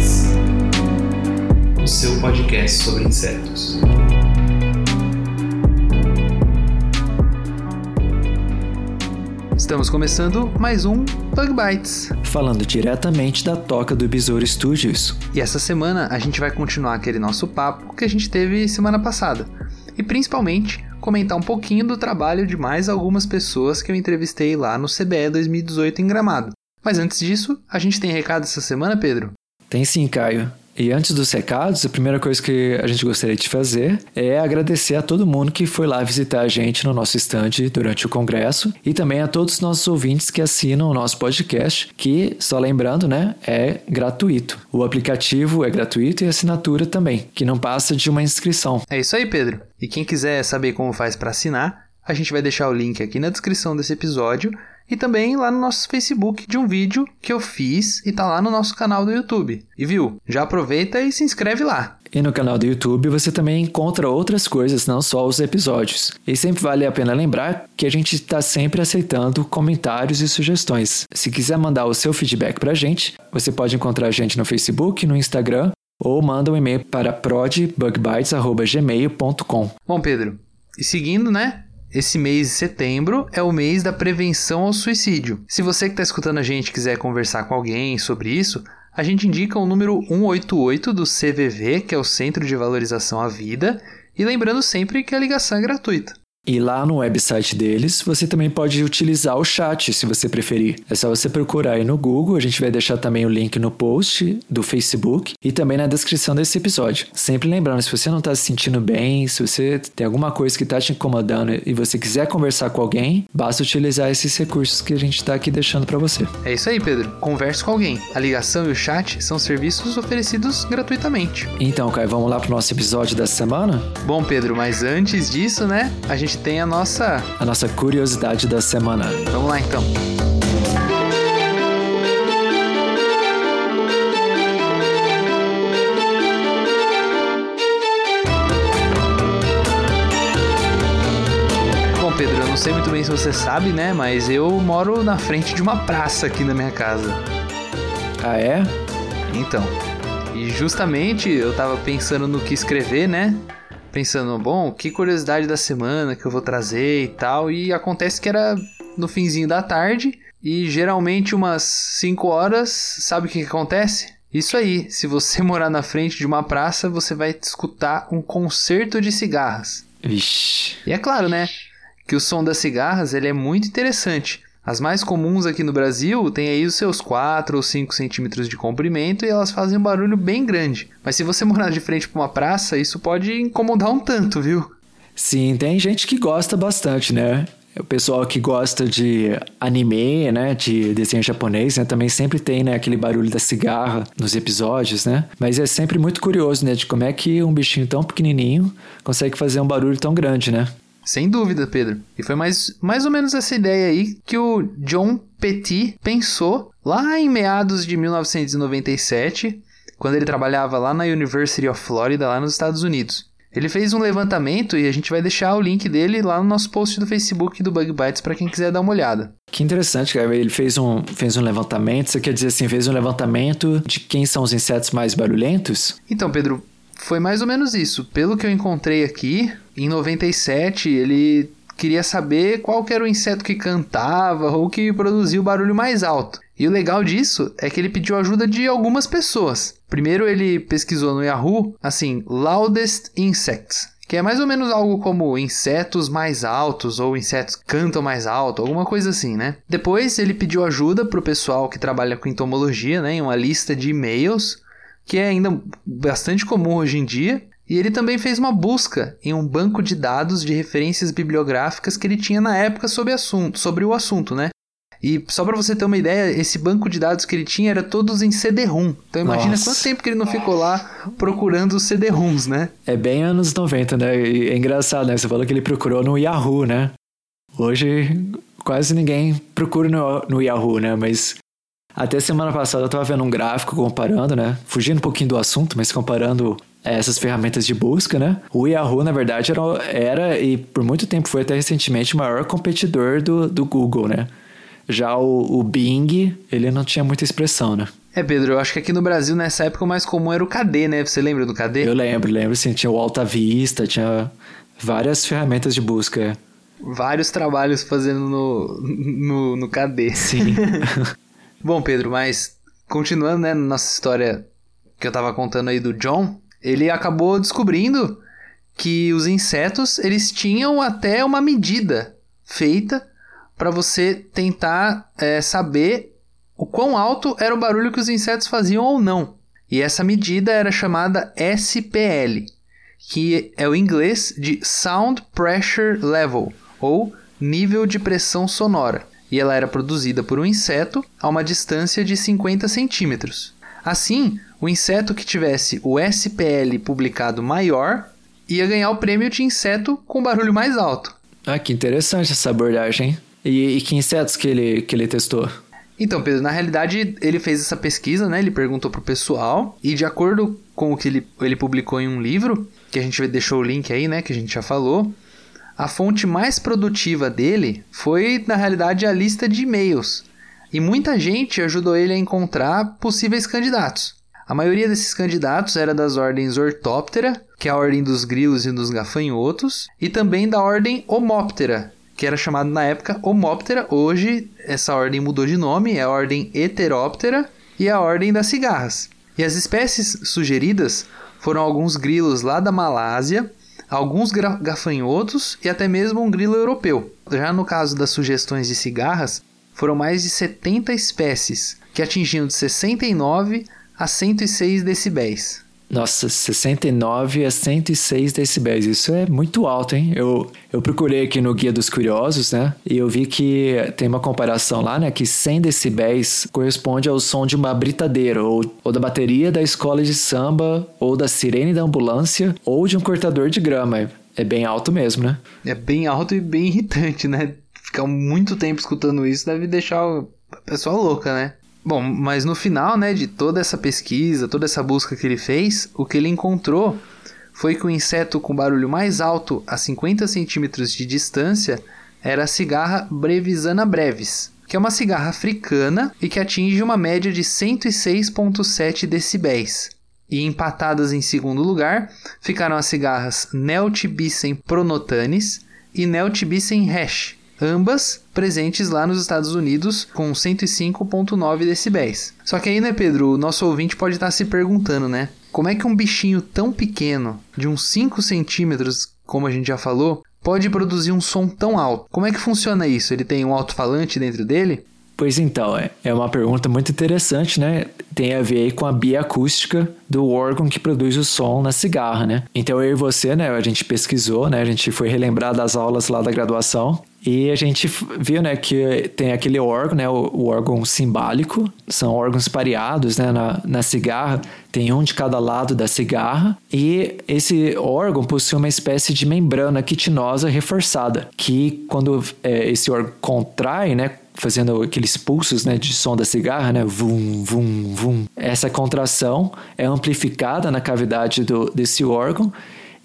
o seu podcast sobre insetos. Estamos começando mais um Bug Bites. Falando diretamente da toca do Besouro Studios. E essa semana a gente vai continuar aquele nosso papo que a gente teve semana passada. E principalmente comentar um pouquinho do trabalho de mais algumas pessoas que eu entrevistei lá no CBE 2018 em Gramado. Mas antes disso, a gente tem recado essa semana, Pedro? Tem sim, Caio. E antes dos recados, a primeira coisa que a gente gostaria de fazer é agradecer a todo mundo que foi lá visitar a gente no nosso estande durante o congresso e também a todos os nossos ouvintes que assinam o nosso podcast, que, só lembrando, né, é gratuito. O aplicativo é gratuito e a assinatura também, que não passa de uma inscrição. É isso aí, Pedro. E quem quiser saber como faz para assinar, a gente vai deixar o link aqui na descrição desse episódio e também lá no nosso Facebook de um vídeo que eu fiz e tá lá no nosso canal do YouTube. E viu? Já aproveita e se inscreve lá. E no canal do YouTube você também encontra outras coisas, não só os episódios. E sempre vale a pena lembrar que a gente está sempre aceitando comentários e sugestões. Se quiser mandar o seu feedback pra gente, você pode encontrar a gente no Facebook, no Instagram ou manda um e-mail para prodbugbites.gmail.com. Bom, Pedro, e seguindo, né? Esse mês de setembro é o mês da prevenção ao suicídio. Se você que está escutando a gente quiser conversar com alguém sobre isso, a gente indica o número 188 do CVV, que é o Centro de Valorização à Vida, e lembrando sempre que a ligação é gratuita. E lá no website deles, você também pode utilizar o chat, se você preferir. É só você procurar aí no Google, a gente vai deixar também o link no post do Facebook e também na descrição desse episódio. Sempre lembrando, se você não está se sentindo bem, se você tem alguma coisa que está te incomodando e você quiser conversar com alguém, basta utilizar esses recursos que a gente está aqui deixando para você. É isso aí, Pedro. Converse com alguém. A ligação e o chat são serviços oferecidos gratuitamente. Então, Caio, vamos lá pro nosso episódio da semana? Bom, Pedro, mas antes disso, né, a gente tem a nossa. A nossa curiosidade da semana. Vamos lá então. Bom, Pedro, eu não sei muito bem se você sabe, né? Mas eu moro na frente de uma praça aqui na minha casa. Ah, é? Então, e justamente eu tava pensando no que escrever, né? Pensando, bom, que curiosidade da semana que eu vou trazer e tal. E acontece que era no finzinho da tarde e geralmente umas 5 horas, sabe o que, que acontece? Isso aí, se você morar na frente de uma praça, você vai escutar um concerto de cigarras. Vixe. E é claro, né, que o som das cigarras ele é muito interessante. As mais comuns aqui no Brasil têm aí os seus 4 ou 5 centímetros de comprimento e elas fazem um barulho bem grande. Mas se você morar de frente para uma praça, isso pode incomodar um tanto, viu? Sim, tem gente que gosta bastante, né? O pessoal que gosta de anime, né, de desenho japonês, né, também sempre tem, né, aquele barulho da cigarra nos episódios, né? Mas é sempre muito curioso, né, de como é que um bichinho tão pequenininho consegue fazer um barulho tão grande, né? Sem dúvida, Pedro. E foi mais, mais ou menos essa ideia aí que o John Petit pensou lá em meados de 1997, quando ele trabalhava lá na University of Florida, lá nos Estados Unidos. Ele fez um levantamento e a gente vai deixar o link dele lá no nosso post do Facebook do Bug Bites para quem quiser dar uma olhada. Que interessante, cara. Ele fez um, fez um levantamento, você quer dizer assim, fez um levantamento de quem são os insetos mais barulhentos? Então, Pedro, foi mais ou menos isso. Pelo que eu encontrei aqui, em 97 ele queria saber qual que era o inseto que cantava ou que produzia o barulho mais alto. E o legal disso é que ele pediu ajuda de algumas pessoas. Primeiro ele pesquisou no Yahoo, assim, loudest insects, que é mais ou menos algo como insetos mais altos ou insetos cantam mais alto, alguma coisa assim, né? Depois ele pediu ajuda para o pessoal que trabalha com entomologia, né, em uma lista de e-mails, que é ainda bastante comum hoje em dia. E ele também fez uma busca em um banco de dados de referências bibliográficas que ele tinha na época sobre, assunto, sobre o assunto, né? E só para você ter uma ideia, esse banco de dados que ele tinha era todos em CD-ROM. Então imagina Nossa. quanto tempo que ele não ficou lá procurando os CD-ROMs, né? É bem anos 90, né? E é engraçado, né? Você falou que ele procurou no Yahoo, né? Hoje quase ninguém procura no, no Yahoo, né? Mas até semana passada eu tava vendo um gráfico comparando, né? Fugindo um pouquinho do assunto, mas comparando eh, essas ferramentas de busca, né? O Yahoo, na verdade, era, era e por muito tempo foi até recentemente o maior competidor do, do Google, né? Já o, o Bing, ele não tinha muita expressão, né? É, Pedro, eu acho que aqui no Brasil, nessa época, o mais comum era o KD, né? Você lembra do KD? Eu lembro, lembro, sim. Tinha o Alta Vista, tinha várias ferramentas de busca. Vários trabalhos fazendo no, no, no KD. Sim. Bom, Pedro, mas continuando, né, nossa história que eu tava contando aí do John, ele acabou descobrindo que os insetos, eles tinham até uma medida feita para você tentar é, saber o quão alto era o barulho que os insetos faziam ou não. E essa medida era chamada SPL, que é o inglês de Sound Pressure Level, ou nível de pressão sonora, e ela era produzida por um inseto a uma distância de 50 centímetros. Assim, o inseto que tivesse o SPL publicado maior ia ganhar o prêmio de inseto com barulho mais alto. ah, que interessante essa abordagem. E, e que insetos que ele, que ele testou? Então, Pedro, na realidade, ele fez essa pesquisa, né? Ele perguntou pro pessoal e de acordo com o que ele, ele publicou em um livro, que a gente deixou o link aí, né, que a gente já falou, a fonte mais produtiva dele foi, na realidade, a lista de e-mails. E muita gente ajudou ele a encontrar possíveis candidatos. A maioria desses candidatos era das ordens Orthoptera, que é a ordem dos grilos e dos gafanhotos, e também da ordem Homoptera, que era chamada na época Homoptera. Hoje essa ordem mudou de nome, é a ordem Heteroptera e a ordem das cigarras. E as espécies sugeridas foram alguns grilos lá da Malásia, alguns gafanhotos e até mesmo um grilo europeu. Já no caso das sugestões de cigarras, foram mais de 70 espécies, que atingiam de 69 a 106 decibéis. Nossa, 69 a 106 decibéis. Isso é muito alto, hein? Eu, eu procurei aqui no Guia dos Curiosos, né? E eu vi que tem uma comparação lá, né? Que 100 decibéis corresponde ao som de uma britadeira, ou, ou da bateria da escola de samba, ou da sirene da ambulância, ou de um cortador de grama. É bem alto mesmo, né? É bem alto e bem irritante, né? Ficar muito tempo escutando isso deve deixar a pessoa louca, né? Bom, mas no final, né, de toda essa pesquisa, toda essa busca que ele fez, o que ele encontrou foi que o inseto com barulho mais alto a 50 centímetros de distância era a cigarra Brevisana brevis, que é uma cigarra africana e que atinge uma média de 106,7 decibéis. E empatadas em segundo lugar ficaram as cigarras Neltibicem pronotanis e Neltibicem hash, ambas presentes lá nos Estados Unidos com 105.9 decibéis. Só que aí, né, Pedro, o nosso ouvinte pode estar se perguntando, né? Como é que um bichinho tão pequeno, de uns 5 centímetros, como a gente já falou, pode produzir um som tão alto? Como é que funciona isso? Ele tem um alto-falante dentro dele? Pois então, é, é uma pergunta muito interessante, né? Tem a ver aí com a bioacústica do órgão que produz o som na cigarra, né? Então eu e você, né, a gente pesquisou, né? A gente foi relembrar das aulas lá da graduação e a gente viu, né, que tem aquele órgão, né, o, o órgão simbálico, são órgãos pareados, né, na, na cigarra, tem um de cada lado da cigarra, e esse órgão possui uma espécie de membrana quitinosa reforçada, que quando é, esse órgão contrai, né, fazendo aqueles pulsos né, de som da cigarra, né? Vum, vum, vum. Essa contração é amplificada na cavidade do, desse órgão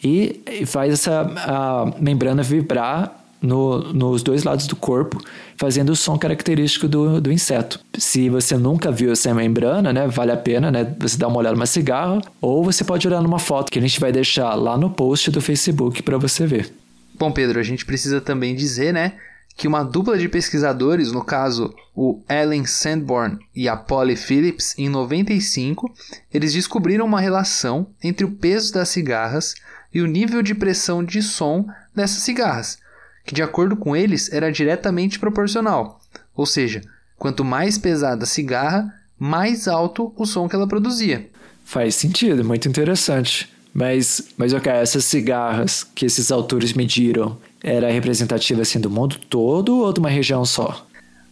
e faz essa membrana vibrar no, nos dois lados do corpo, fazendo o som característico do, do inseto. Se você nunca viu essa membrana, né, vale a pena né, você dar uma olhada numa cigarra, ou você pode olhar numa foto que a gente vai deixar lá no post do Facebook para você ver. Bom, Pedro, a gente precisa também dizer, né, que uma dupla de pesquisadores, no caso o Ellen Sandborn e a Polly Phillips, em 95, eles descobriram uma relação entre o peso das cigarras e o nível de pressão de som dessas cigarras, que de acordo com eles era diretamente proporcional. Ou seja, quanto mais pesada a cigarra, mais alto o som que ela produzia. Faz sentido, muito interessante. Mas, mas ok, essas cigarras que esses autores mediram, era representativa assim do mundo todo ou de uma região só?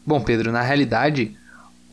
Bom, Pedro, na realidade,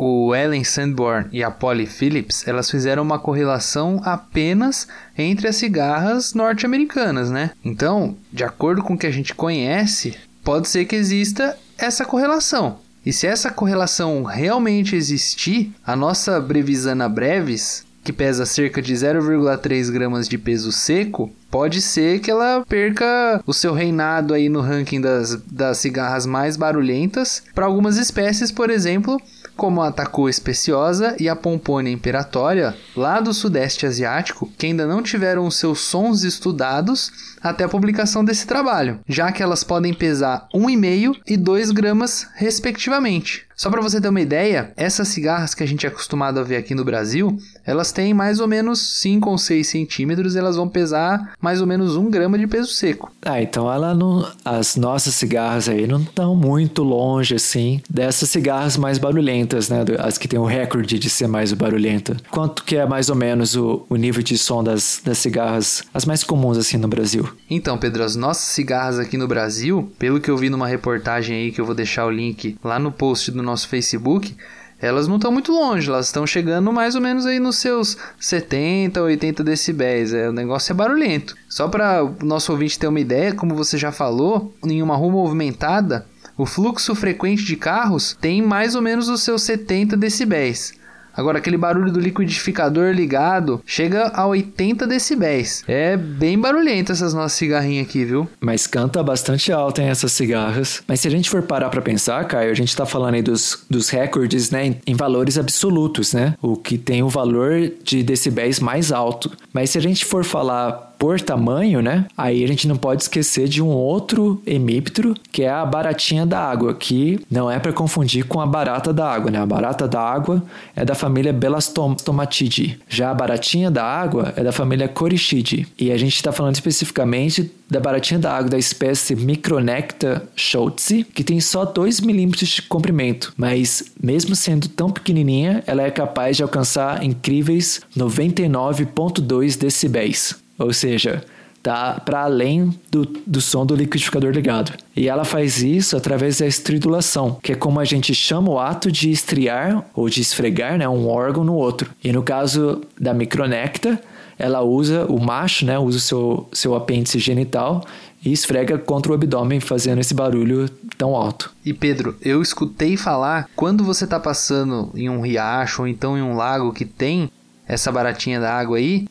o Ellen Sandborn e a Polly Phillips, elas fizeram uma correlação apenas entre as cigarras norte-americanas, né? Então, de acordo com o que a gente conhece, pode ser que exista essa correlação. E se essa correlação realmente existir, a nossa Brevisana brevis, que pesa cerca de 0,3 gramas de peso seco, pode ser que ela perca o seu reinado aí no ranking das, das cigarras mais barulhentas para algumas espécies, por exemplo, como a Taku especiosa e a Pompônia imperatória, lá do sudeste asiático, que ainda não tiveram seus sons estudados até a publicação desse trabalho, já que elas podem pesar 1,5 e 2 gramas, respectivamente. Só para você ter uma ideia, essas cigarras que a gente é acostumado a ver aqui no Brasil, elas têm mais ou menos 5 ou 6 centímetros, elas vão pesar mais ou menos 1 grama de peso seco. Ah, então ela não, as nossas cigarras aí não estão muito longe assim dessas cigarras mais barulhentas, né? As que têm o recorde de ser mais barulhenta. Quanto que é mais ou menos o, o nível de som das, das cigarras, as mais comuns assim no Brasil? Então, Pedro, as nossas cigarras aqui no Brasil, pelo que eu vi numa reportagem aí que eu vou deixar o link lá no post do nosso Facebook, elas não estão muito longe, elas estão chegando mais ou menos aí nos seus 70, 80 decibéis. É, o negócio é barulhento. Só para o nosso ouvinte ter uma ideia, como você já falou, em uma rua movimentada, o fluxo frequente de carros tem mais ou menos os seus 70 decibéis. Agora, aquele barulho do liquidificador ligado chega a 80 decibéis. É bem barulhento essas nossas cigarrinhas aqui, viu? Mas canta bastante alto, hein, essas cigarras. Mas se a gente for parar pra pensar, Caio, a gente tá falando aí dos, dos recordes, né, em, em valores absolutos, né? O que tem o valor de decibéis mais alto. Mas se a gente for falar por tamanho, né? Aí a gente não pode esquecer de um outro hemíptero, que é a baratinha da água, que não é para confundir com a barata da água, né? A barata da água é da família Bellastomatidae. Já a baratinha da água é da família Corichidae. E a gente está falando especificamente da baratinha da água da espécie Micronecta schultzi, que tem só 2 milímetros de comprimento, mas mesmo sendo tão pequenininha, ela é capaz de alcançar incríveis 99.2 decibéis ou seja, tá para além do, do som do liquidificador ligado. E ela faz isso através da estridulação, que é como a gente chama o ato de estriar ou de esfregar né, um órgão no outro. E no caso da micronecta, ela usa o macho, né, usa o seu, seu apêndice genital e esfrega contra o abdômen fazendo esse barulho tão alto. E Pedro, eu escutei falar quando você está passando em um riacho ou então em um lago que tem essa baratinha da água aí,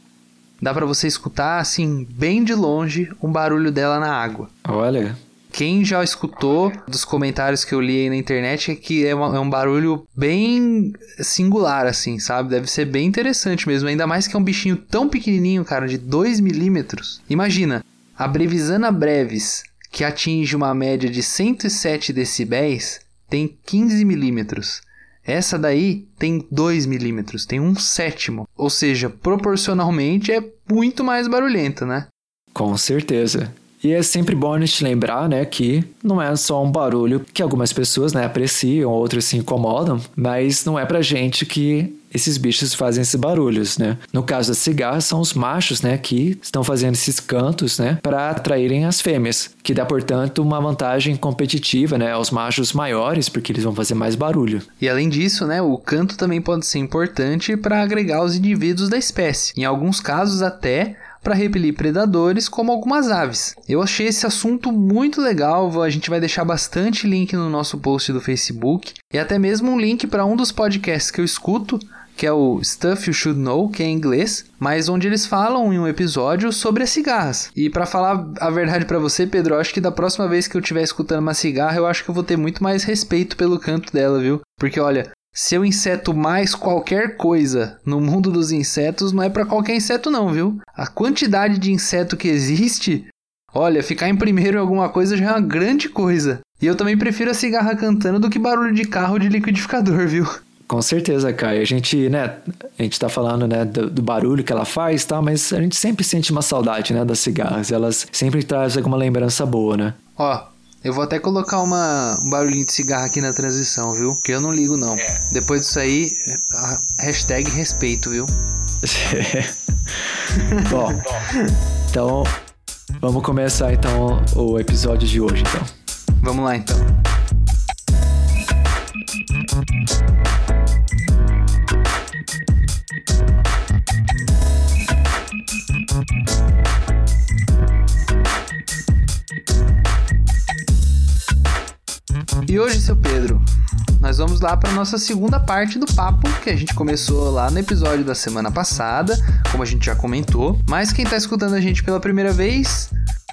dá para você escutar assim bem de longe um barulho dela na água. Olha. Quem já escutou dos comentários que eu li aí na internet é que é, uma, é, um barulho bem singular, assim, sabe? Deve ser bem interessante mesmo. Ainda mais que é um bichinho tão pequenininho, cara, de 2 milímetros. Imagina, a Brevisana brevis, que atinge uma média de 107 decibéis, tem 15 milímetros. Essa daí tem 2 milímetros, tem um sétimo. Ou seja, proporcionalmente é muito mais barulhenta, né? Com certeza. E é sempre bom a gente lembrar, né, que não é só um barulho que algumas pessoas, né, apreciam, outras se incomodam, mas não é pra gente que esses bichos fazem esses barulhos, né? No caso das cigarras, são os machos, né, que estão fazendo esses cantos, né, para atraírem as fêmeas, que dá, portanto, uma vantagem competitiva, né, aos machos maiores, porque eles vão fazer mais barulho. E além disso, né, o canto também pode ser importante para agregar os indivíduos da espécie. Em alguns casos, até para repelir predadores como algumas aves. Eu achei esse assunto muito legal, a gente vai deixar bastante link no nosso post do Facebook e até mesmo um link para um dos podcasts que eu escuto, que é o Stuff You Should Know, que é em inglês, mas onde eles falam em um episódio sobre as cigarras. E para falar a verdade para você, Pedro, acho que da próxima vez que eu estiver escutando uma cigarra, eu acho que eu vou ter muito mais respeito pelo canto dela, viu? Porque olha, se eu inseto mais qualquer coisa no mundo dos insetos, não é para qualquer inseto não, viu? A quantidade de inseto que existe, olha, ficar em primeiro em alguma coisa já é uma grande coisa. E eu também prefiro a cigarra cantando do que barulho de carro de liquidificador, viu? Com certeza, Caio. A gente, né, a gente tá falando, né, do, do barulho que ela faz, tá, mas a gente sempre sente uma saudade, né, das cigarras. Elas sempre trazem alguma lembrança boa, né? Ó, eu vou até colocar uma, um barulhinho de cigarro aqui na transição, viu? Que eu não ligo, não. Depois disso aí, hashtag respeito, viu? Bom, então vamos começar então o episódio de hoje, então. Vamos lá, então. Hoje, seu Pedro, nós vamos lá para nossa segunda parte do papo que a gente começou lá no episódio da semana passada, como a gente já comentou. Mas quem está escutando a gente pela primeira vez,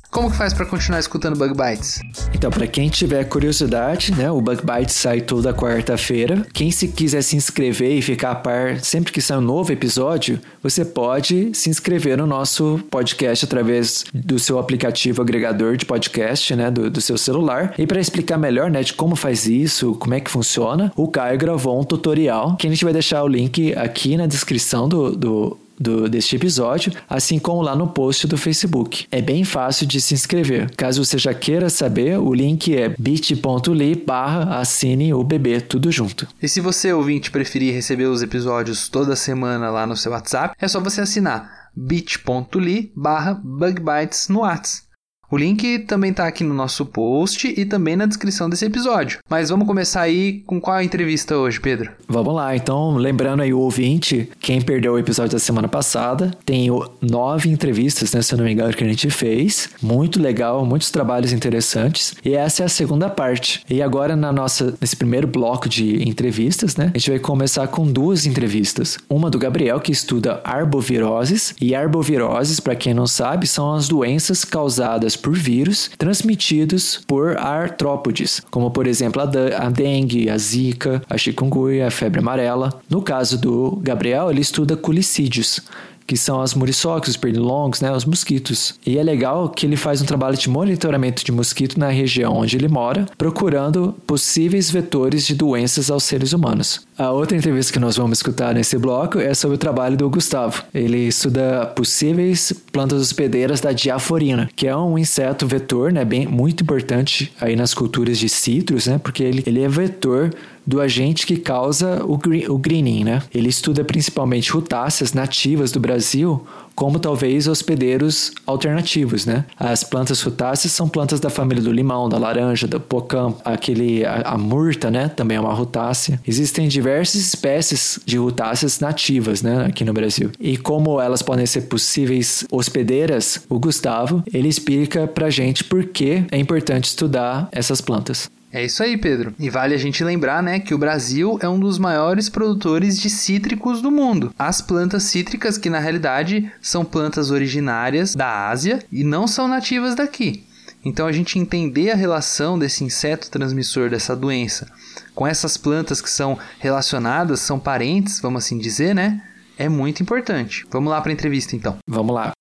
como que faz para continuar escutando Bug Bites? Então, para quem tiver curiosidade, né, o Bug Bites sai toda quarta-feira. Quem se quiser se inscrever e ficar a par sempre que sair um novo episódio, você pode se inscrever no nosso podcast através do seu aplicativo agregador de podcast, né, do, do seu celular. E para explicar melhor, né, de como faz isso, como é que funciona, o Caio gravou um tutorial que a gente vai deixar o link aqui na descrição do, do do, deste episódio, assim como lá no post do Facebook. É bem fácil de se inscrever. Caso você já queira saber, o link é bit.ly barra assine o bebê, tudo junto. E se você, ouvinte, preferir receber os episódios toda semana lá no seu WhatsApp, é só você assinar bit.ly barra bugbytes no WhatsApp. O link também está aqui no nosso post e também na descrição desse episódio. Mas vamos começar aí com qual entrevista hoje, Pedro? Vamos lá, então, lembrando aí o ouvinte, quem perdeu o episódio da semana passada, tem nove entrevistas, né, se eu não me engano, que a gente fez. Muito legal, muitos trabalhos interessantes. E essa é a segunda parte. E agora, na nossa, nesse primeiro bloco de entrevistas, né, a gente vai começar com duas entrevistas. Uma do Gabriel, que estuda arboviroses. E arboviroses, para quem não sabe, são as doenças causadas por vírus transmitidos por artrópodes, como por exemplo a dengue, a zika, a chikungunya, a febre amarela. No caso do Gabriel, ele estuda culicídios, que são as muriçocas, os pernilongos, né, os mosquitos. E é legal que ele faz um trabalho de monitoramento de mosquito na região onde ele mora, procurando possíveis vetores de doenças aos seres humanos. A outra entrevista que nós vamos escutar nesse bloco é sobre o trabalho do Gustavo. Ele estuda possíveis plantas hospedeiras da diaforina, que é um inseto vetor, né, bem muito importante aí nas culturas de citros, né, porque ele, ele é vetor do agente que causa o, o greening, né? Ele estuda principalmente rutáceas nativas do Brasil, como talvez hospedeiros alternativos, né? As plantas rutáceas são plantas da família do limão, da laranja, do pocã, aquele a, a murta, né? Também é uma rutácea. Existem diversas espécies de rutáceas nativas, né? Aqui no Brasil. E como elas podem ser possíveis hospedeiras, o Gustavo ele explica pra gente por que é importante estudar essas plantas. É isso aí, Pedro. E vale a gente lembrar, né, que o Brasil é um dos maiores produtores de cítricos do mundo. As plantas cítricas, que na realidade são plantas originárias da Ásia e não são nativas daqui. Então a gente entender a relação desse inseto transmissor dessa doença com essas plantas que são relacionadas, são parentes, vamos assim dizer, né? É muito importante. Vamos lá para a entrevista então. Vamos lá.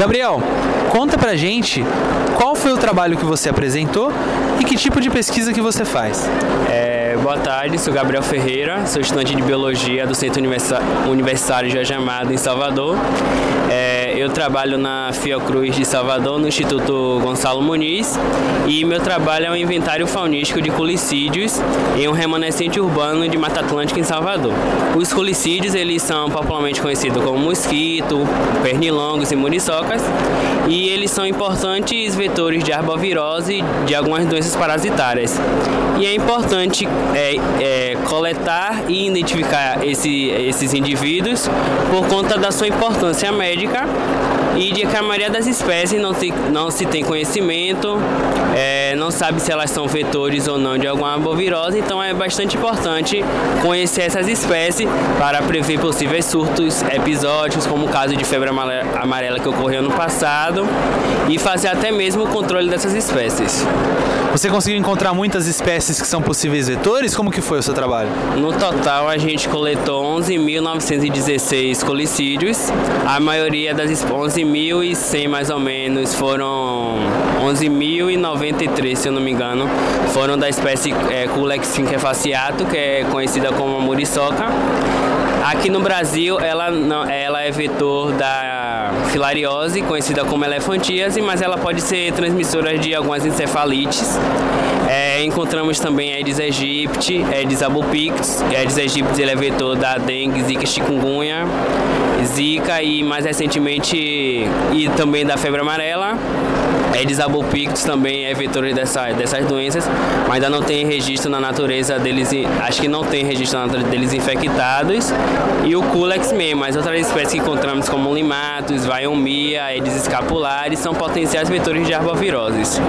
Gabriel, conta pra gente qual foi o trabalho que você apresentou e que tipo de pesquisa que você faz. É, boa tarde, sou Gabriel Ferreira, sou estudante de Biologia do Centro Universitário Jorge Amado, em Salvador. É, eu trabalho na Fiocruz de Salvador, no Instituto Gonçalo Muniz, e meu trabalho é um inventário faunístico de culicídios em um remanescente urbano de Mata Atlântica, em Salvador. Os culicídios, eles são popularmente conhecidos como mosquito, pernilongos e muriçocas, e eles são importantes vetores de arbovirose de algumas doenças parasitárias. E é importante é, é, coletar e identificar esse, esses indivíduos por conta da sua importância médica e de que a maioria das espécies não, se, não se tem conhecimento, é, não sabe se elas são vetores ou não de alguma arbovirose, então é bastante importante conhecer essas espécies para prever possíveis surtos episódicos, como o caso de febre amarela que ocorreu no passado, e fazer até mesmo o controle dessas espécies. Você conseguiu encontrar muitas espécies que são possíveis vetores? Como que foi o seu trabalho? No total, a gente coletou 11.916 colicídios. A maioria das 11.100 mais ou menos foram 11.093, se eu não me engano, foram da espécie é, Culex que é conhecida como muriçoca. Aqui no Brasil, ela, não, ela é vetor da filariose, conhecida como elefantíase, mas ela pode ser transmissora de algumas encefalites. É, encontramos também Aedes aegypti, Aedes albopictus. Aedes aegypti ele é vetor da dengue, zika, chikungunya, zika e mais recentemente e também da febre amarela. Aedes albopictus também é vetor dessa, dessas doenças, mas ainda não tem registro na natureza deles, acho que não tem registro na natureza deles infectados. E o Culex mesmo, as outras espécies que encontramos como limatos, vaiomia, Aedes escapulares, são potenciais vetores de arboviroses.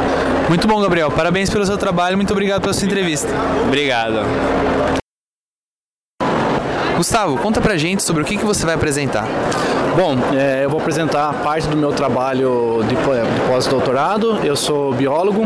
Muito bom, Gabriel. Parabéns pelo seu trabalho, muito obrigado pela sua entrevista. Obrigado. Gustavo, conta pra gente sobre o que, que você vai apresentar. Bom, é, eu vou apresentar parte do meu trabalho de, de pós-doutorado. Eu sou biólogo,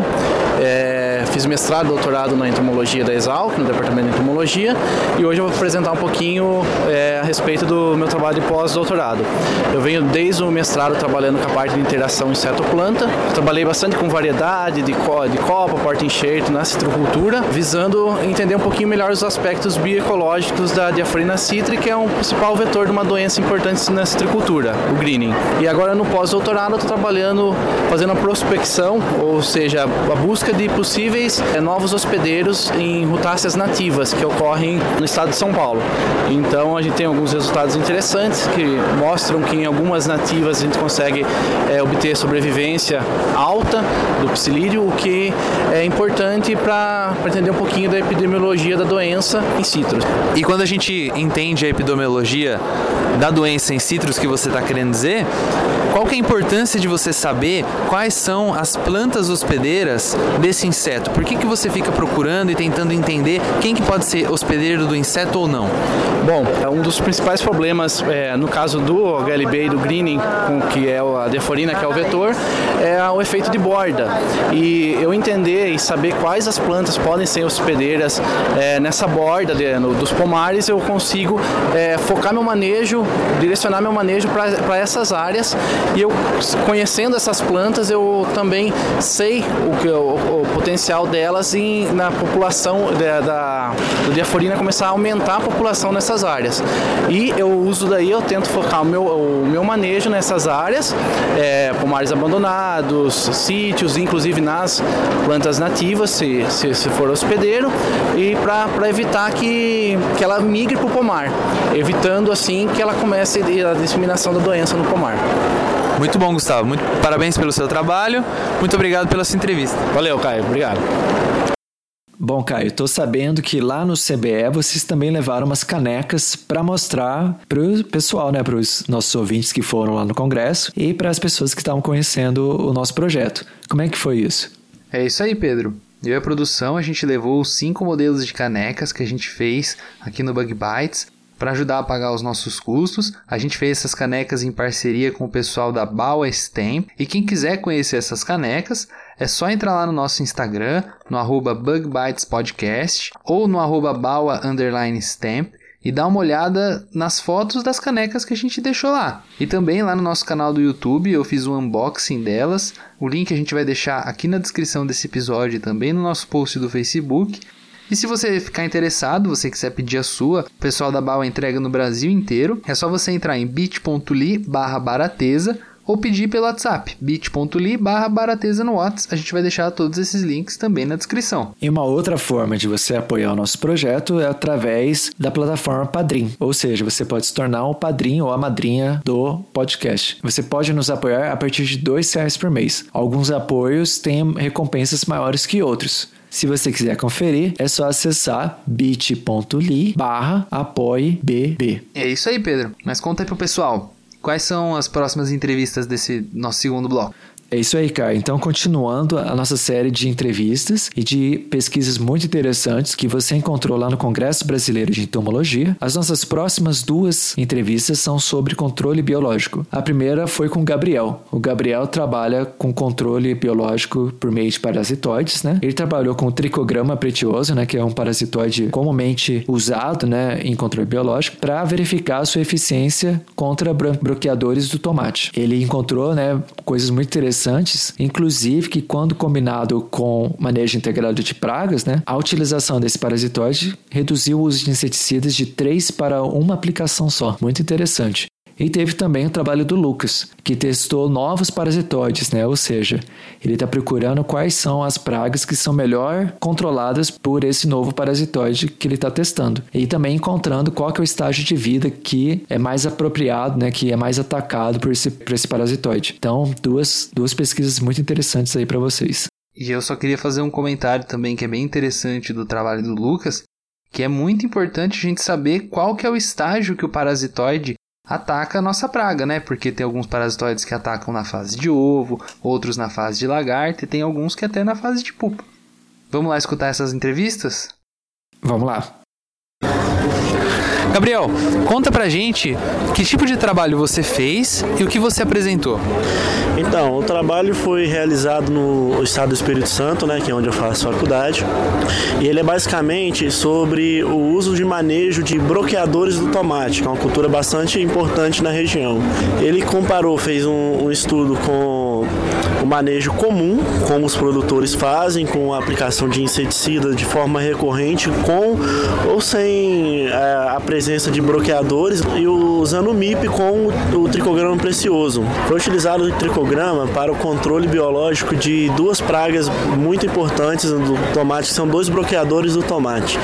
é, fiz mestrado e doutorado na entomologia da Exalc, no departamento de entomologia, e hoje eu vou apresentar um pouquinho é, a respeito do meu trabalho de pós-doutorado. Eu venho desde o mestrado trabalhando com a parte de interação inseto-planta, trabalhei bastante com variedade de, co de copa, porta-enxerto na citricultura, visando entender um pouquinho melhor os aspectos bioecológicos da diaforina citri, que é um principal vetor de uma doença importante na citricultura, o greening. E agora no pós-doutorado eu estou trabalhando, fazendo a prospecção, ou seja, a busca de possíveis é, novos hospedeiros em rutáceas nativas que ocorrem no estado de São Paulo. Então a gente tem alguns resultados interessantes que mostram que em algumas nativas a gente consegue é, obter sobrevivência alta do psilídeo, o que é importante para entender um pouquinho da epidemiologia da doença em citros. E quando a gente entende a epidemiologia da doença em citros que você está querendo dizer, qual é a importância de você saber quais são as plantas hospedeiras desse inseto? Por que, que você fica procurando e tentando entender quem que pode ser hospedeiro do inseto ou não? Bom, um dos principais problemas, é, no caso do HLB e do greening, que é a deforina, que é o vetor, é o efeito de borda. E eu entender e saber quais as plantas podem ser hospedeiras é, nessa borda de, no, dos pomares, eu consigo é, focar meu manejo, direcionar meu manejo para essas áreas. E eu, conhecendo essas plantas, eu também sei o, que, o, o potencial delas em, na população da, da, do diaforina começar a aumentar a população nessas áreas. E eu uso daí, eu tento focar o meu, o meu manejo nessas áreas, é, pomares abandonados, sítios, inclusive nas plantas nativas, se, se, se for hospedeiro, e para evitar que, que ela migre para o pomar, evitando assim que ela comece a disseminação da doença no pomar. Muito bom, Gustavo. Muito parabéns pelo seu trabalho. Muito obrigado pela sua entrevista. Valeu, Caio. Obrigado. Bom, Caio, estou sabendo que lá no CBE vocês também levaram umas canecas para mostrar para o pessoal, né, para os nossos ouvintes que foram lá no congresso e para as pessoas que estavam conhecendo o nosso projeto. Como é que foi isso? É isso aí, Pedro. Eu e a produção, a gente levou os cinco modelos de canecas que a gente fez aqui no Bug Bites para ajudar a pagar os nossos custos. A gente fez essas canecas em parceria com o pessoal da Baua Stamp. E quem quiser conhecer essas canecas, é só entrar lá no nosso Instagram, no arroba BugBitesPodcast ou no arroba e dar uma olhada nas fotos das canecas que a gente deixou lá. E também lá no nosso canal do YouTube eu fiz um unboxing delas. O link a gente vai deixar aqui na descrição desse episódio e também no nosso post do Facebook. E se você ficar interessado, você quiser pedir a sua, o pessoal da Bala entrega no Brasil inteiro. É só você entrar em bit.ly barra barateza ou pedir pelo WhatsApp, bit.ly barra barateza no WhatsApp. A gente vai deixar todos esses links também na descrição. E uma outra forma de você apoiar o nosso projeto é através da plataforma Padrim. Ou seja, você pode se tornar um padrinho ou a madrinha do podcast. Você pode nos apoiar a partir de dois reais por mês. Alguns apoios têm recompensas maiores que outros. Se você quiser conferir, é só acessar bit.ly barra apoiebb. É isso aí, Pedro. Mas conta aí pro pessoal. Quais são as próximas entrevistas desse nosso segundo bloco? É isso aí, cara. Então, continuando a nossa série de entrevistas e de pesquisas muito interessantes que você encontrou lá no Congresso Brasileiro de Entomologia, as nossas próximas duas entrevistas são sobre controle biológico. A primeira foi com o Gabriel. O Gabriel trabalha com controle biológico por meio de parasitoides, né? Ele trabalhou com o tricograma pretioso, né, que é um parasitoide comumente usado, né, em controle biológico, para verificar a sua eficiência contra bloqueadores do tomate. Ele encontrou, né, coisas muito interessantes interessantes, inclusive que quando combinado com manejo integrado de pragas, né, a utilização desse parasitoide reduziu o uso de inseticidas de 3 para uma aplicação só. Muito interessante. E teve também o trabalho do Lucas, que testou novos parasitoides, né? Ou seja, ele está procurando quais são as pragas que são melhor controladas por esse novo parasitoide que ele está testando. E também encontrando qual que é o estágio de vida que é mais apropriado, né? Que é mais atacado por esse, por esse parasitoide. Então, duas, duas pesquisas muito interessantes aí para vocês. E eu só queria fazer um comentário também que é bem interessante do trabalho do Lucas, que é muito importante a gente saber qual que é o estágio que o parasitoide ataca a nossa praga, né? Porque tem alguns parasitoides que atacam na fase de ovo, outros na fase de lagarta e tem alguns que até na fase de pupa. Vamos lá escutar essas entrevistas? Vamos lá. Gabriel, conta pra gente que tipo de trabalho você fez e o que você apresentou. Então, o trabalho foi realizado no estado do Espírito Santo, né, que é onde eu faço faculdade, e ele é basicamente sobre o uso de manejo de bloqueadores do tomate, que é uma cultura bastante importante na região. Ele comparou, fez um, um estudo com o manejo comum, como os produtores fazem, com a aplicação de inseticida de forma recorrente, com ou sem é, a presença de bloqueadores, e usando o MIP com o tricograma precioso. Foi utilizado o tricograma para o controle biológico de duas pragas muito importantes do tomate, que são dois bloqueadores do tomate.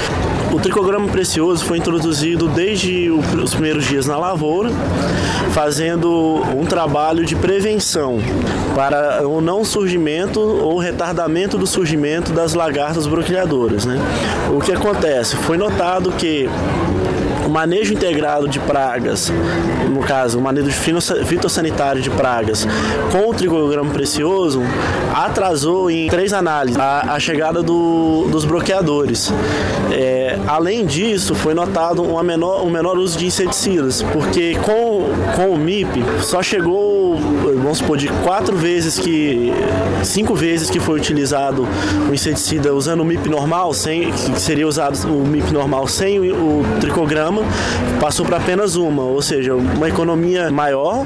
O tricograma precioso foi introduzido desde os primeiros dias na lavoura, fazendo um trabalho de prevenção para o não surgimento ou retardamento do surgimento das lagartas bloqueadoras. Né? O que acontece? Foi notado que manejo integrado de pragas, no caso, o manejo fitossanitário de pragas com o tricograma precioso, atrasou em três análises a, a chegada do, dos bloqueadores. É, além disso, foi notado uma menor, um menor uso de inseticidas, porque com, com o MIP só chegou, vamos supor, de quatro vezes que. cinco vezes que foi utilizado o inseticida usando o MIP normal, sem, que seria usado o MIP normal sem o, o tricograma, passou para apenas uma, ou seja, uma economia maior.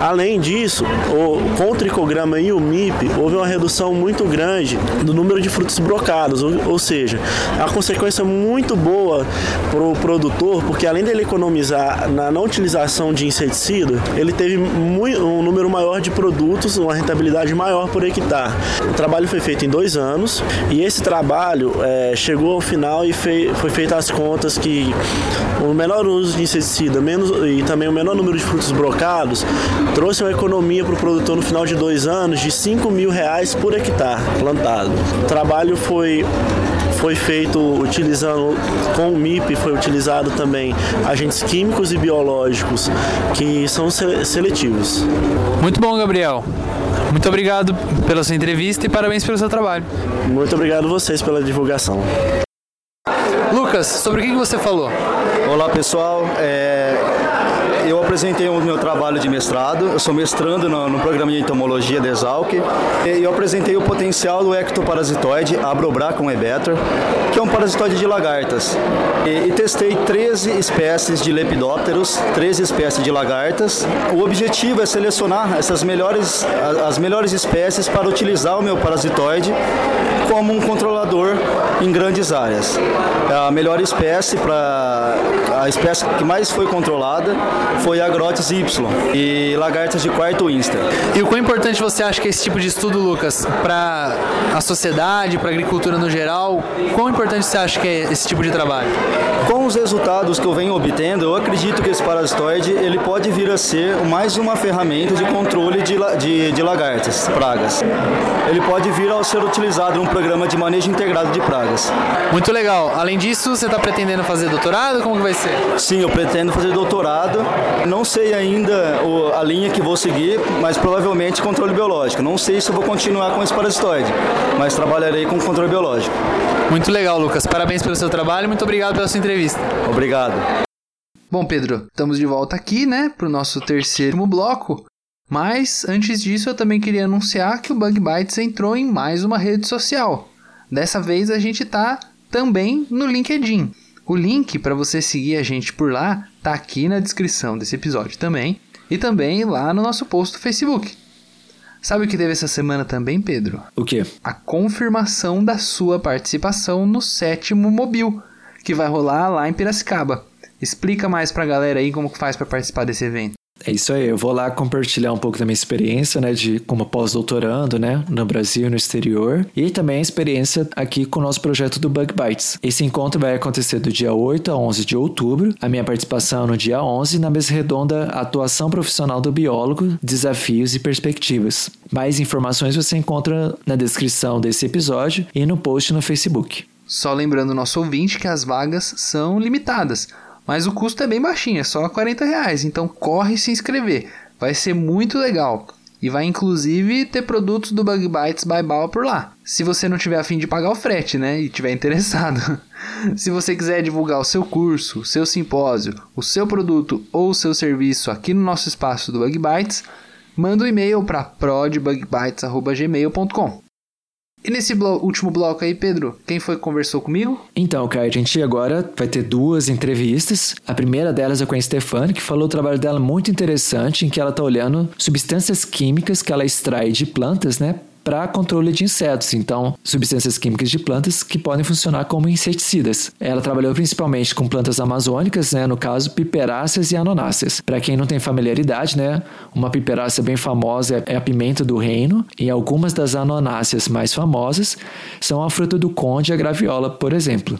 Além disso, o, com o tricograma e o MIP, houve uma redução muito grande do número de frutos brocados, ou, ou seja, uma consequência muito boa para o produtor, porque além dele economizar na não utilização de inseticida, ele teve muito, um número maior de produtos, uma rentabilidade maior por hectare. O trabalho foi feito em dois anos e esse trabalho é, chegou ao final e fei, foi feito as contas que o menor uso de inseticida menos, e também o menor número de frutos brocados trouxe uma economia para o produtor no final de dois anos de 5 mil reais por hectare plantado. O trabalho foi foi feito utilizando com o MIP foi utilizado também agentes químicos e biológicos que são seletivos. Muito bom, Gabriel. Muito obrigado pela sua entrevista e parabéns pelo seu trabalho. Muito obrigado a vocês pela divulgação. Lucas, sobre o que você falou? Olá pessoal, é, eu apresentei o meu trabalho de mestrado, eu sou mestrando no, no programa de entomologia da Exalc, e eu apresentei o potencial do ectoparasitoide Abrobracum ebetor, que é um parasitoide de lagartas. E, e, testei 13 espécies de lepidópteros, 13 espécies de lagartas. O objetivo é selecionar essas melhores, as melhores espécies para utilizar o meu parasitoide como um controlador em grandes áreas. A melhor espécie para a espécie que mais foi controlada foi a Grotis Y e lagartas de quarto insta. E o quão importante você acha que é esse tipo de estudo, Lucas, para a sociedade, para a agricultura no geral? Quão importante você acha que é esse tipo de trabalho? Com os resultados que eu venho obtendo, eu acredito que esse parasitoide ele pode vir a ser mais uma ferramenta de controle de, de, de lagartas, pragas. Ele pode vir a ser utilizado em um programa de manejo integrado de pragas. Muito legal. Além disso, você está pretendendo fazer doutorado? Como que vai ser? Sim, eu pretendo fazer doutorado. Não sei ainda a linha que vou seguir, mas provavelmente controle biológico. Não sei se vou continuar com esse parasitoide, mas trabalharei com controle biológico. Muito legal, Lucas. Parabéns pelo seu trabalho e muito obrigado pela sua entrevista. Obrigado. Bom, Pedro, estamos de volta aqui, né, para o nosso terceiro bloco. Mas antes disso, eu também queria anunciar que o Bug Bites entrou em mais uma rede social. Dessa vez a gente está também no LinkedIn. O link para você seguir a gente por lá tá aqui na descrição desse episódio também e também lá no nosso post do Facebook. Sabe o que teve essa semana também, Pedro? O quê? A confirmação da sua participação no sétimo Mobil, que vai rolar lá em Piracicaba. Explica mais pra galera aí como que faz para participar desse evento. É isso aí, eu vou lá compartilhar um pouco da minha experiência, né, de como pós-doutorando, né, no Brasil e no exterior, e também a experiência aqui com o nosso projeto do Bug Bites. Esse encontro vai acontecer do dia 8 a 11 de outubro, a minha participação no dia 11 na mesa redonda Atuação Profissional do Biólogo, Desafios e Perspectivas. Mais informações você encontra na descrição desse episódio e no post no Facebook. Só lembrando o nosso ouvinte que as vagas são limitadas, mas o custo é bem baixinho, é só 40 reais, então corre se inscrever, vai ser muito legal. E vai inclusive ter produtos do Bug Bites by Bal por lá. Se você não tiver afim de pagar o frete, né? E tiver interessado. Se você quiser divulgar o seu curso, o seu simpósio, o seu produto ou o seu serviço aqui no nosso espaço do Bug Bites, manda um e-mail para prodbugbites.gmail.com. E nesse blo último bloco aí, Pedro, quem foi que conversou comigo? Então, Caio, a gente agora vai ter duas entrevistas. A primeira delas é com a Stefane, que falou o trabalho dela muito interessante, em que ela está olhando substâncias químicas que ela extrai de plantas, né, para controle de insetos, então substâncias químicas de plantas que podem funcionar como inseticidas. Ela trabalhou principalmente com plantas amazônicas, né, no caso piperáceas e anonáceas. Para quem não tem familiaridade, né, uma piperácea bem famosa é a pimenta do reino e algumas das anonáceas mais famosas são a fruta do conde e a graviola, por exemplo.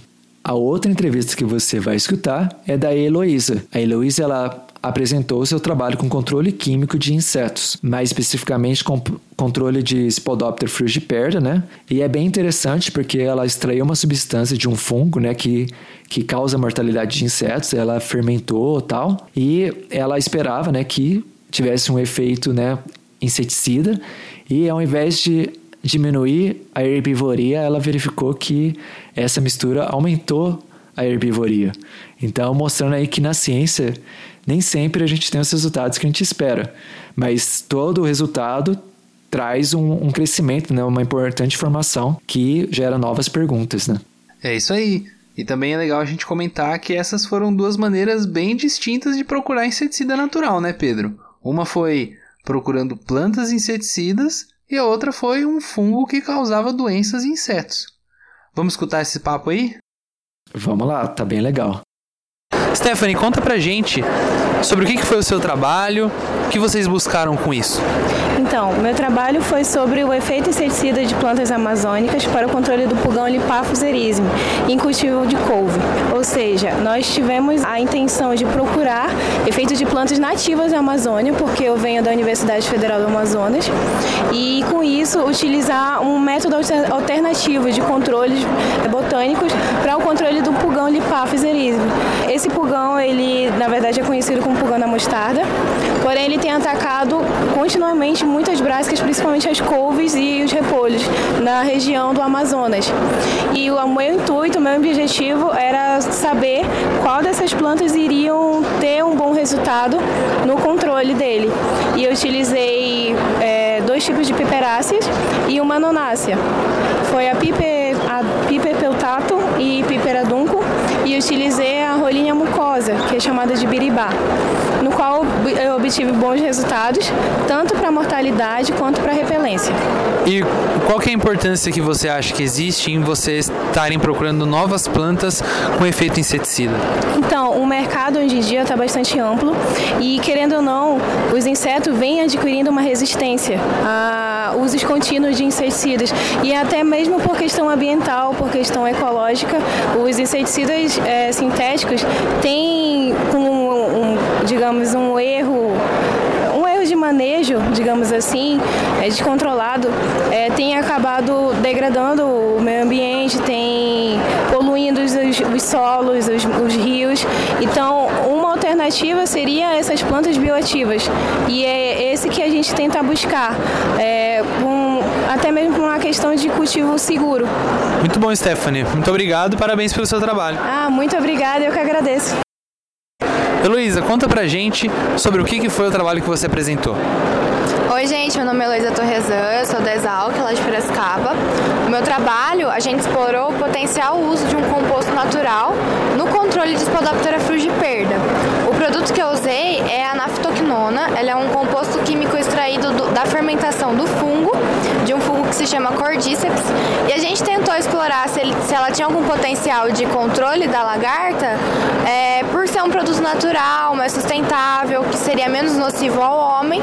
A outra entrevista que você vai escutar é da Heloísa. A Heloísa ela apresentou seu trabalho com controle químico de insetos, mais especificamente com controle de Spodoptera frugiperda, né? E é bem interessante porque ela extraiu uma substância de um fungo, né, que, que causa mortalidade de insetos, ela fermentou tal, e ela esperava, né, que tivesse um efeito, né, inseticida, e ao invés de diminuir a herbivoria, ela verificou que essa mistura aumentou a herbivoria. Então, mostrando aí que na ciência nem sempre a gente tem os resultados que a gente espera, mas todo o resultado traz um, um crescimento, né? uma importante informação que gera novas perguntas. Né? É isso aí. E também é legal a gente comentar que essas foram duas maneiras bem distintas de procurar inseticida natural, né, Pedro? Uma foi procurando plantas inseticidas e a outra foi um fungo que causava doenças em insetos. Vamos escutar esse papo aí? Vamos lá, tá bem legal. Stephanie, conta pra gente sobre o que foi o seu trabalho, o que vocês buscaram com isso? Então, meu trabalho foi sobre o efeito inseticida de plantas amazônicas para o controle do pulgão Lipaphus erisme em cultivo de couve. Ou seja, nós tivemos a intenção de procurar efeitos de plantas nativas da Amazônia, porque eu venho da Universidade Federal do Amazonas, e com isso utilizar um método alternativo de controles botânicos para o controle do pulgão Lipaphus erisme. Esse pulgão, ele na verdade é conhecido como pulgão da mostarda, porém ele tem atacado continuamente muitas brásicas, principalmente as couves e os repolhos, na região do Amazonas. E o meu intuito, o meu objetivo era saber qual dessas plantas iriam ter um bom resultado no controle dele. E eu utilizei é, dois tipos de piperáceas e uma nonácea. Foi a pipe, a pipe peltato e piperadunco utilizei a rolinha mucosa, que é chamada de biribá, no qual eu obtive bons resultados, tanto para mortalidade quanto para repelência. E qual que é a importância que você acha que existe em vocês estarem procurando novas plantas com efeito inseticida? Então, o mercado hoje em dia está bastante amplo e, querendo ou não, os insetos vêm adquirindo uma resistência a usos contínuos de inseticidas e até mesmo por questão ambiental, por questão ecológica, os inseticidas é, sintéticos têm com um, um, digamos erro um erro de manejo, digamos assim, é, descontrolado, é, tem acabado degradando o meio ambiente, tem poluindo os, os solos, os, os, rios. Então, uma alternativa seria essas plantas bioativas. E é esse que a gente tenta buscar, é, um, até mesmo por uma questão de cultivo seguro. Muito bom, Stephanie. Muito obrigado parabéns pelo seu trabalho. Ah, muito obrigada, eu que agradeço. Heloísa, conta pra gente sobre o que foi o trabalho que você apresentou. Oi, gente, meu nome é Heloísa Torresan, eu sou da Exalc, lá de Piracicaba. No meu trabalho, a gente explorou o potencial uso de um composto natural no controle de Spodoptera frugiperda. O produto que eu usei é a naftoquinona, ela é um composto químico extraído do, da fermentação do fungo, de um fungo que se chama Cordyceps, e a gente tentou explorar se, ele, se ela tinha algum potencial de controle da lagarta, é, por ser ser um produto natural, mais sustentável, que seria menos nocivo ao homem.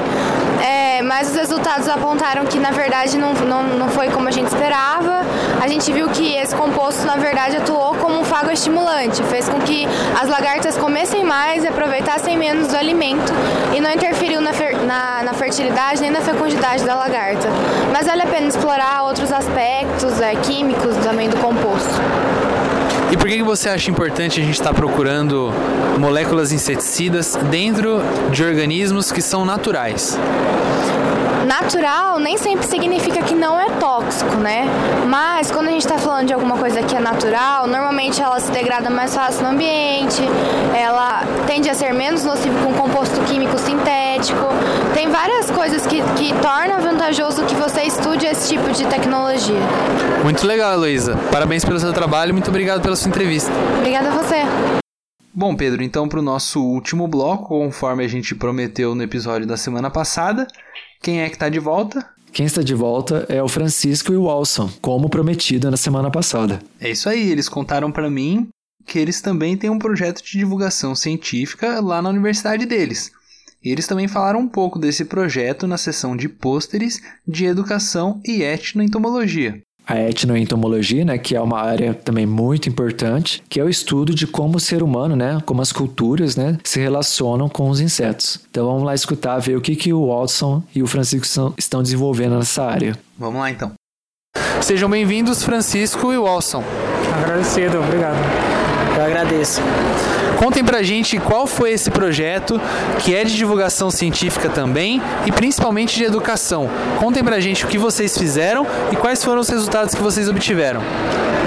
É, mas os resultados apontaram que na verdade não, não, não foi como a gente esperava. A gente viu que esse composto na verdade atuou como um fago estimulante, fez com que as lagartas comessem mais e aproveitassem menos do alimento e não interferiu na, fer na, na fertilidade nem na fecundidade da lagarta. Mas vale a pena explorar outros aspectos é, químicos também do composto. E por que você acha importante a gente estar tá procurando moléculas inseticidas dentro de organismos que são naturais? Natural nem sempre significa que não é tóxico, né? Mas quando a gente está falando de alguma coisa que é natural, normalmente ela se degrada mais fácil no ambiente, ela tende a ser menos nociva com composto químico sintético. Tem várias coisas que, que tornam vantajoso que você estude esse tipo de tecnologia. Muito legal, Heloísa. Parabéns pelo seu trabalho, muito obrigado pela sua entrevista. Obrigada a você. Bom, Pedro, então para o nosso último bloco, conforme a gente prometeu no episódio da semana passada, quem é que está de volta? Quem está de volta é o Francisco e o Walson, como prometido na semana passada. É isso aí, eles contaram para mim que eles também têm um projeto de divulgação científica lá na universidade deles. E eles também falaram um pouco desse projeto na sessão de pôsteres de educação e etnoentomologia a etnoentomologia, né, que é uma área também muito importante, que é o estudo de como o ser humano, né, como as culturas, né, se relacionam com os insetos. Então vamos lá escutar, ver o que, que o Watson e o Francisco estão desenvolvendo nessa área. Vamos lá então. Sejam bem-vindos, Francisco e Watson. Agradecido, obrigado. Eu agradeço. Contem pra gente qual foi esse projeto, que é de divulgação científica também e principalmente de educação. Contem pra gente o que vocês fizeram e quais foram os resultados que vocês obtiveram.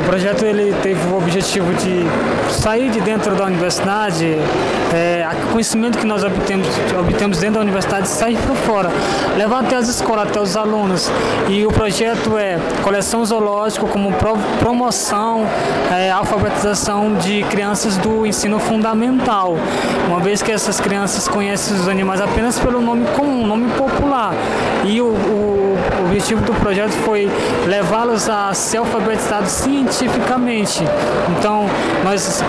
O projeto ele teve o objetivo de sair de dentro da universidade, é, o conhecimento que nós obtemos, obtemos dentro da universidade sair para fora, levar até as escolas, até os alunos. E o projeto é coleção zoológica como promoção, é, alfabetização de crianças do ensino fundamental, uma vez que essas crianças conhecem os animais apenas pelo nome comum, nome popular. E o, o objetivo do projeto foi levá-los a ser alfabetizados cientificamente. Então, nós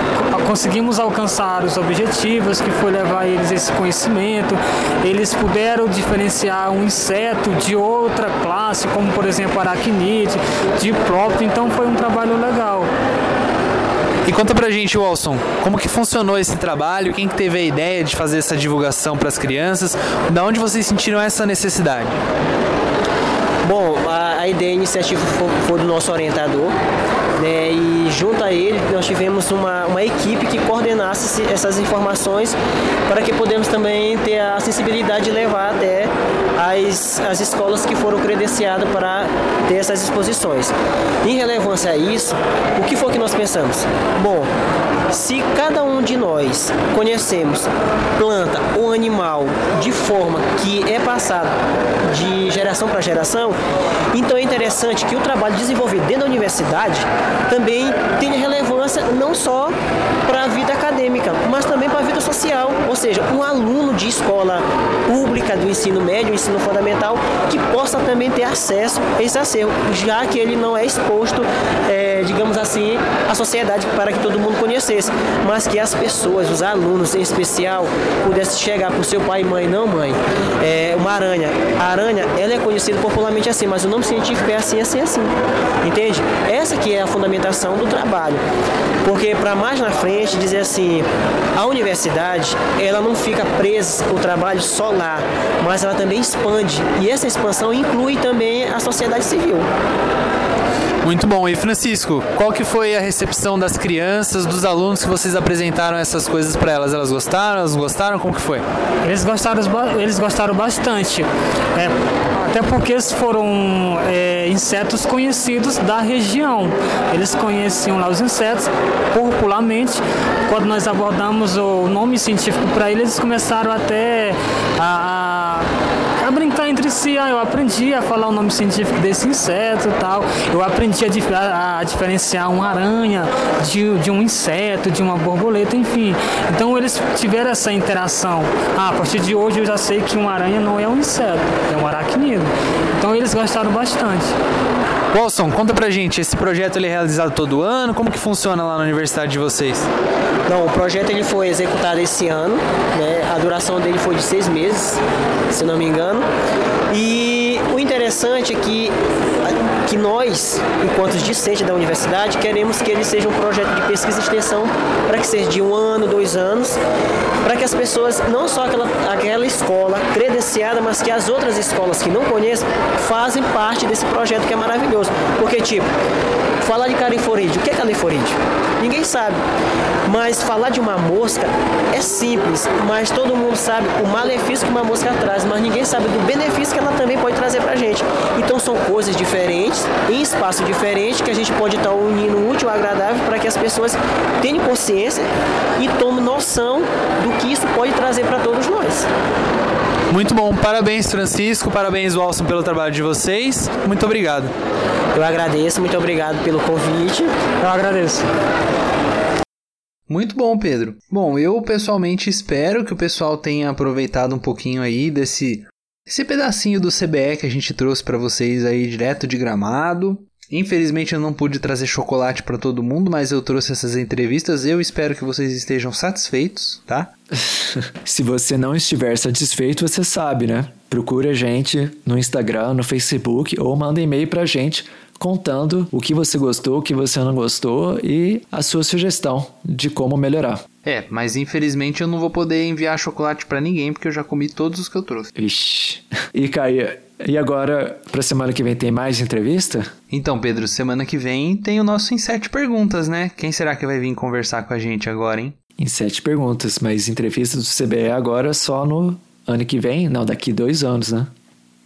conseguimos alcançar os objetivos, que foi levar eles esse conhecimento. Eles puderam diferenciar um inseto de outra classe, como por exemplo aracnide, de próprio. Então, foi um trabalho legal. E conta pra gente, Wilson, como que funcionou esse trabalho? Quem que teve a ideia de fazer essa divulgação para as crianças? Da onde vocês sentiram essa necessidade? Bom, a, a ideia a iniciativa foi, foi do nosso orientador, né, e junto a ele nós tivemos uma, uma equipe que coordenasse essas informações para que podemos também ter a sensibilidade de levar até as, as escolas que foram credenciadas para ter essas exposições. Em relevância a isso, o que foi que nós pensamos? Bom, se cada um de nós conhecemos planta ou animal de forma que é passada de geração para geração, então é interessante que o trabalho desenvolvido dentro da universidade também tenha relevância não só para a vida acadêmica, mas também para a vida social. Ou seja, um aluno de escola pública do ensino médio, ensino fundamental, que possa também ter acesso a esse acervo, já que ele não é exposto, é, digamos assim, à sociedade para que todo mundo conhecesse, mas que as pessoas, os alunos em especial, pudessem chegar para o seu pai e mãe, não mãe, é uma aranha. A aranha, ela é conhecida popularmente assim, mas o nome científico é assim, assim, assim. Entende? Essa que é a fundamentação do trabalho. Porque para mais na frente dizer assim, a universidade, ela não fica presa o trabalho só lá, mas ela também expande. E essa expansão inclui também a sociedade civil. Muito bom. E Francisco, qual que foi a recepção das crianças, dos alunos que vocês apresentaram essas coisas para elas? Elas gostaram? Elas gostaram? Como que foi? Eles gostaram, eles gostaram bastante. É, até porque foram é, insetos conhecidos da região. Eles conheciam lá os insetos popularmente. Quando nós abordamos o nome científico para eles, eles começaram até a a, brincar entre si. Ah, eu aprendi a falar o nome científico desse inseto e tal. Eu aprendi a, a, a diferenciar uma aranha de, de um inseto, de uma borboleta, enfim. Então eles tiveram essa interação. Ah, a partir de hoje eu já sei que uma aranha não é um inseto, é um aracnídeo. Então eles gostaram bastante. Wilson, conta pra gente, esse projeto ele é realizado todo ano? Como que funciona lá na universidade de vocês? Não, o projeto ele foi executado esse ano, né? A duração dele foi de seis meses, se não me engano. E o interessante é que, que nós, enquanto discentes da universidade, queremos que ele seja um projeto de pesquisa e extensão para que seja de um ano, dois anos, para que as pessoas, não só aquela, aquela escola credenciada, mas que as outras escolas que não conhecem, fazem parte desse projeto que é maravilhoso. Porque, tipo, falar de cariforídeo, o que é cariforídeo? Ninguém sabe. Mas falar de uma mosca é simples, mas todo mundo sabe o malefício que uma mosca traz, mas ninguém sabe do benefício que ela também pode trazer pra gente. Então são coisas diferentes, em espaço diferente, que a gente pode estar unindo útil ao agradável para que as pessoas tenham consciência e tomem noção do que isso pode trazer para todos nós. Muito bom, parabéns Francisco, parabéns Walson pelo trabalho de vocês. Muito obrigado. Eu agradeço, muito obrigado pelo convite. Eu agradeço. Muito bom, Pedro. Bom, eu pessoalmente espero que o pessoal tenha aproveitado um pouquinho aí desse esse pedacinho do CBE que a gente trouxe para vocês aí direto de Gramado. Infelizmente eu não pude trazer chocolate para todo mundo, mas eu trouxe essas entrevistas. Eu espero que vocês estejam satisfeitos, tá? Se você não estiver satisfeito, você sabe, né? Procure a gente no Instagram, no Facebook ou manda e-mail pra gente contando o que você gostou, o que você não gostou e a sua sugestão de como melhorar. É, mas infelizmente eu não vou poder enviar chocolate para ninguém porque eu já comi todos os que eu trouxe. Ixi. E Caia, e agora, pra semana que vem tem mais entrevista? Então, Pedro, semana que vem tem o nosso Em Sete Perguntas, né? Quem será que vai vir conversar com a gente agora, hein? Em Sete Perguntas, mas entrevista do CBE agora só no ano que vem? Não, daqui dois anos, né?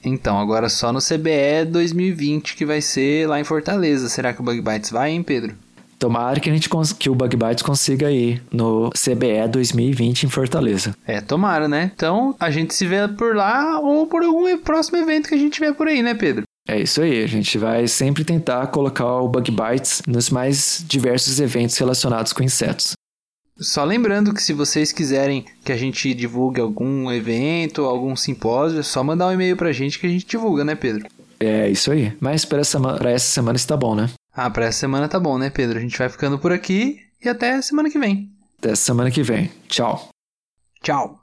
Então, agora só no CBE 2020 que vai ser lá em Fortaleza. Será que o Bug Bites vai, hein, Pedro? Tomara que, a gente que o Bug Bites consiga ir no CBE 2020 em Fortaleza. É, tomara, né? Então a gente se vê por lá ou por algum próximo evento que a gente tiver por aí, né, Pedro? É isso aí, a gente vai sempre tentar colocar o Bug Bites nos mais diversos eventos relacionados com insetos. Só lembrando que se vocês quiserem que a gente divulgue algum evento, algum simpósio, é só mandar um e-mail pra gente que a gente divulga, né, Pedro? É isso aí. Mas para essa, pra essa semana está bom, né? Ah, pra essa semana tá bom, né, Pedro? A gente vai ficando por aqui e até semana que vem. Até semana que vem. Tchau. Tchau.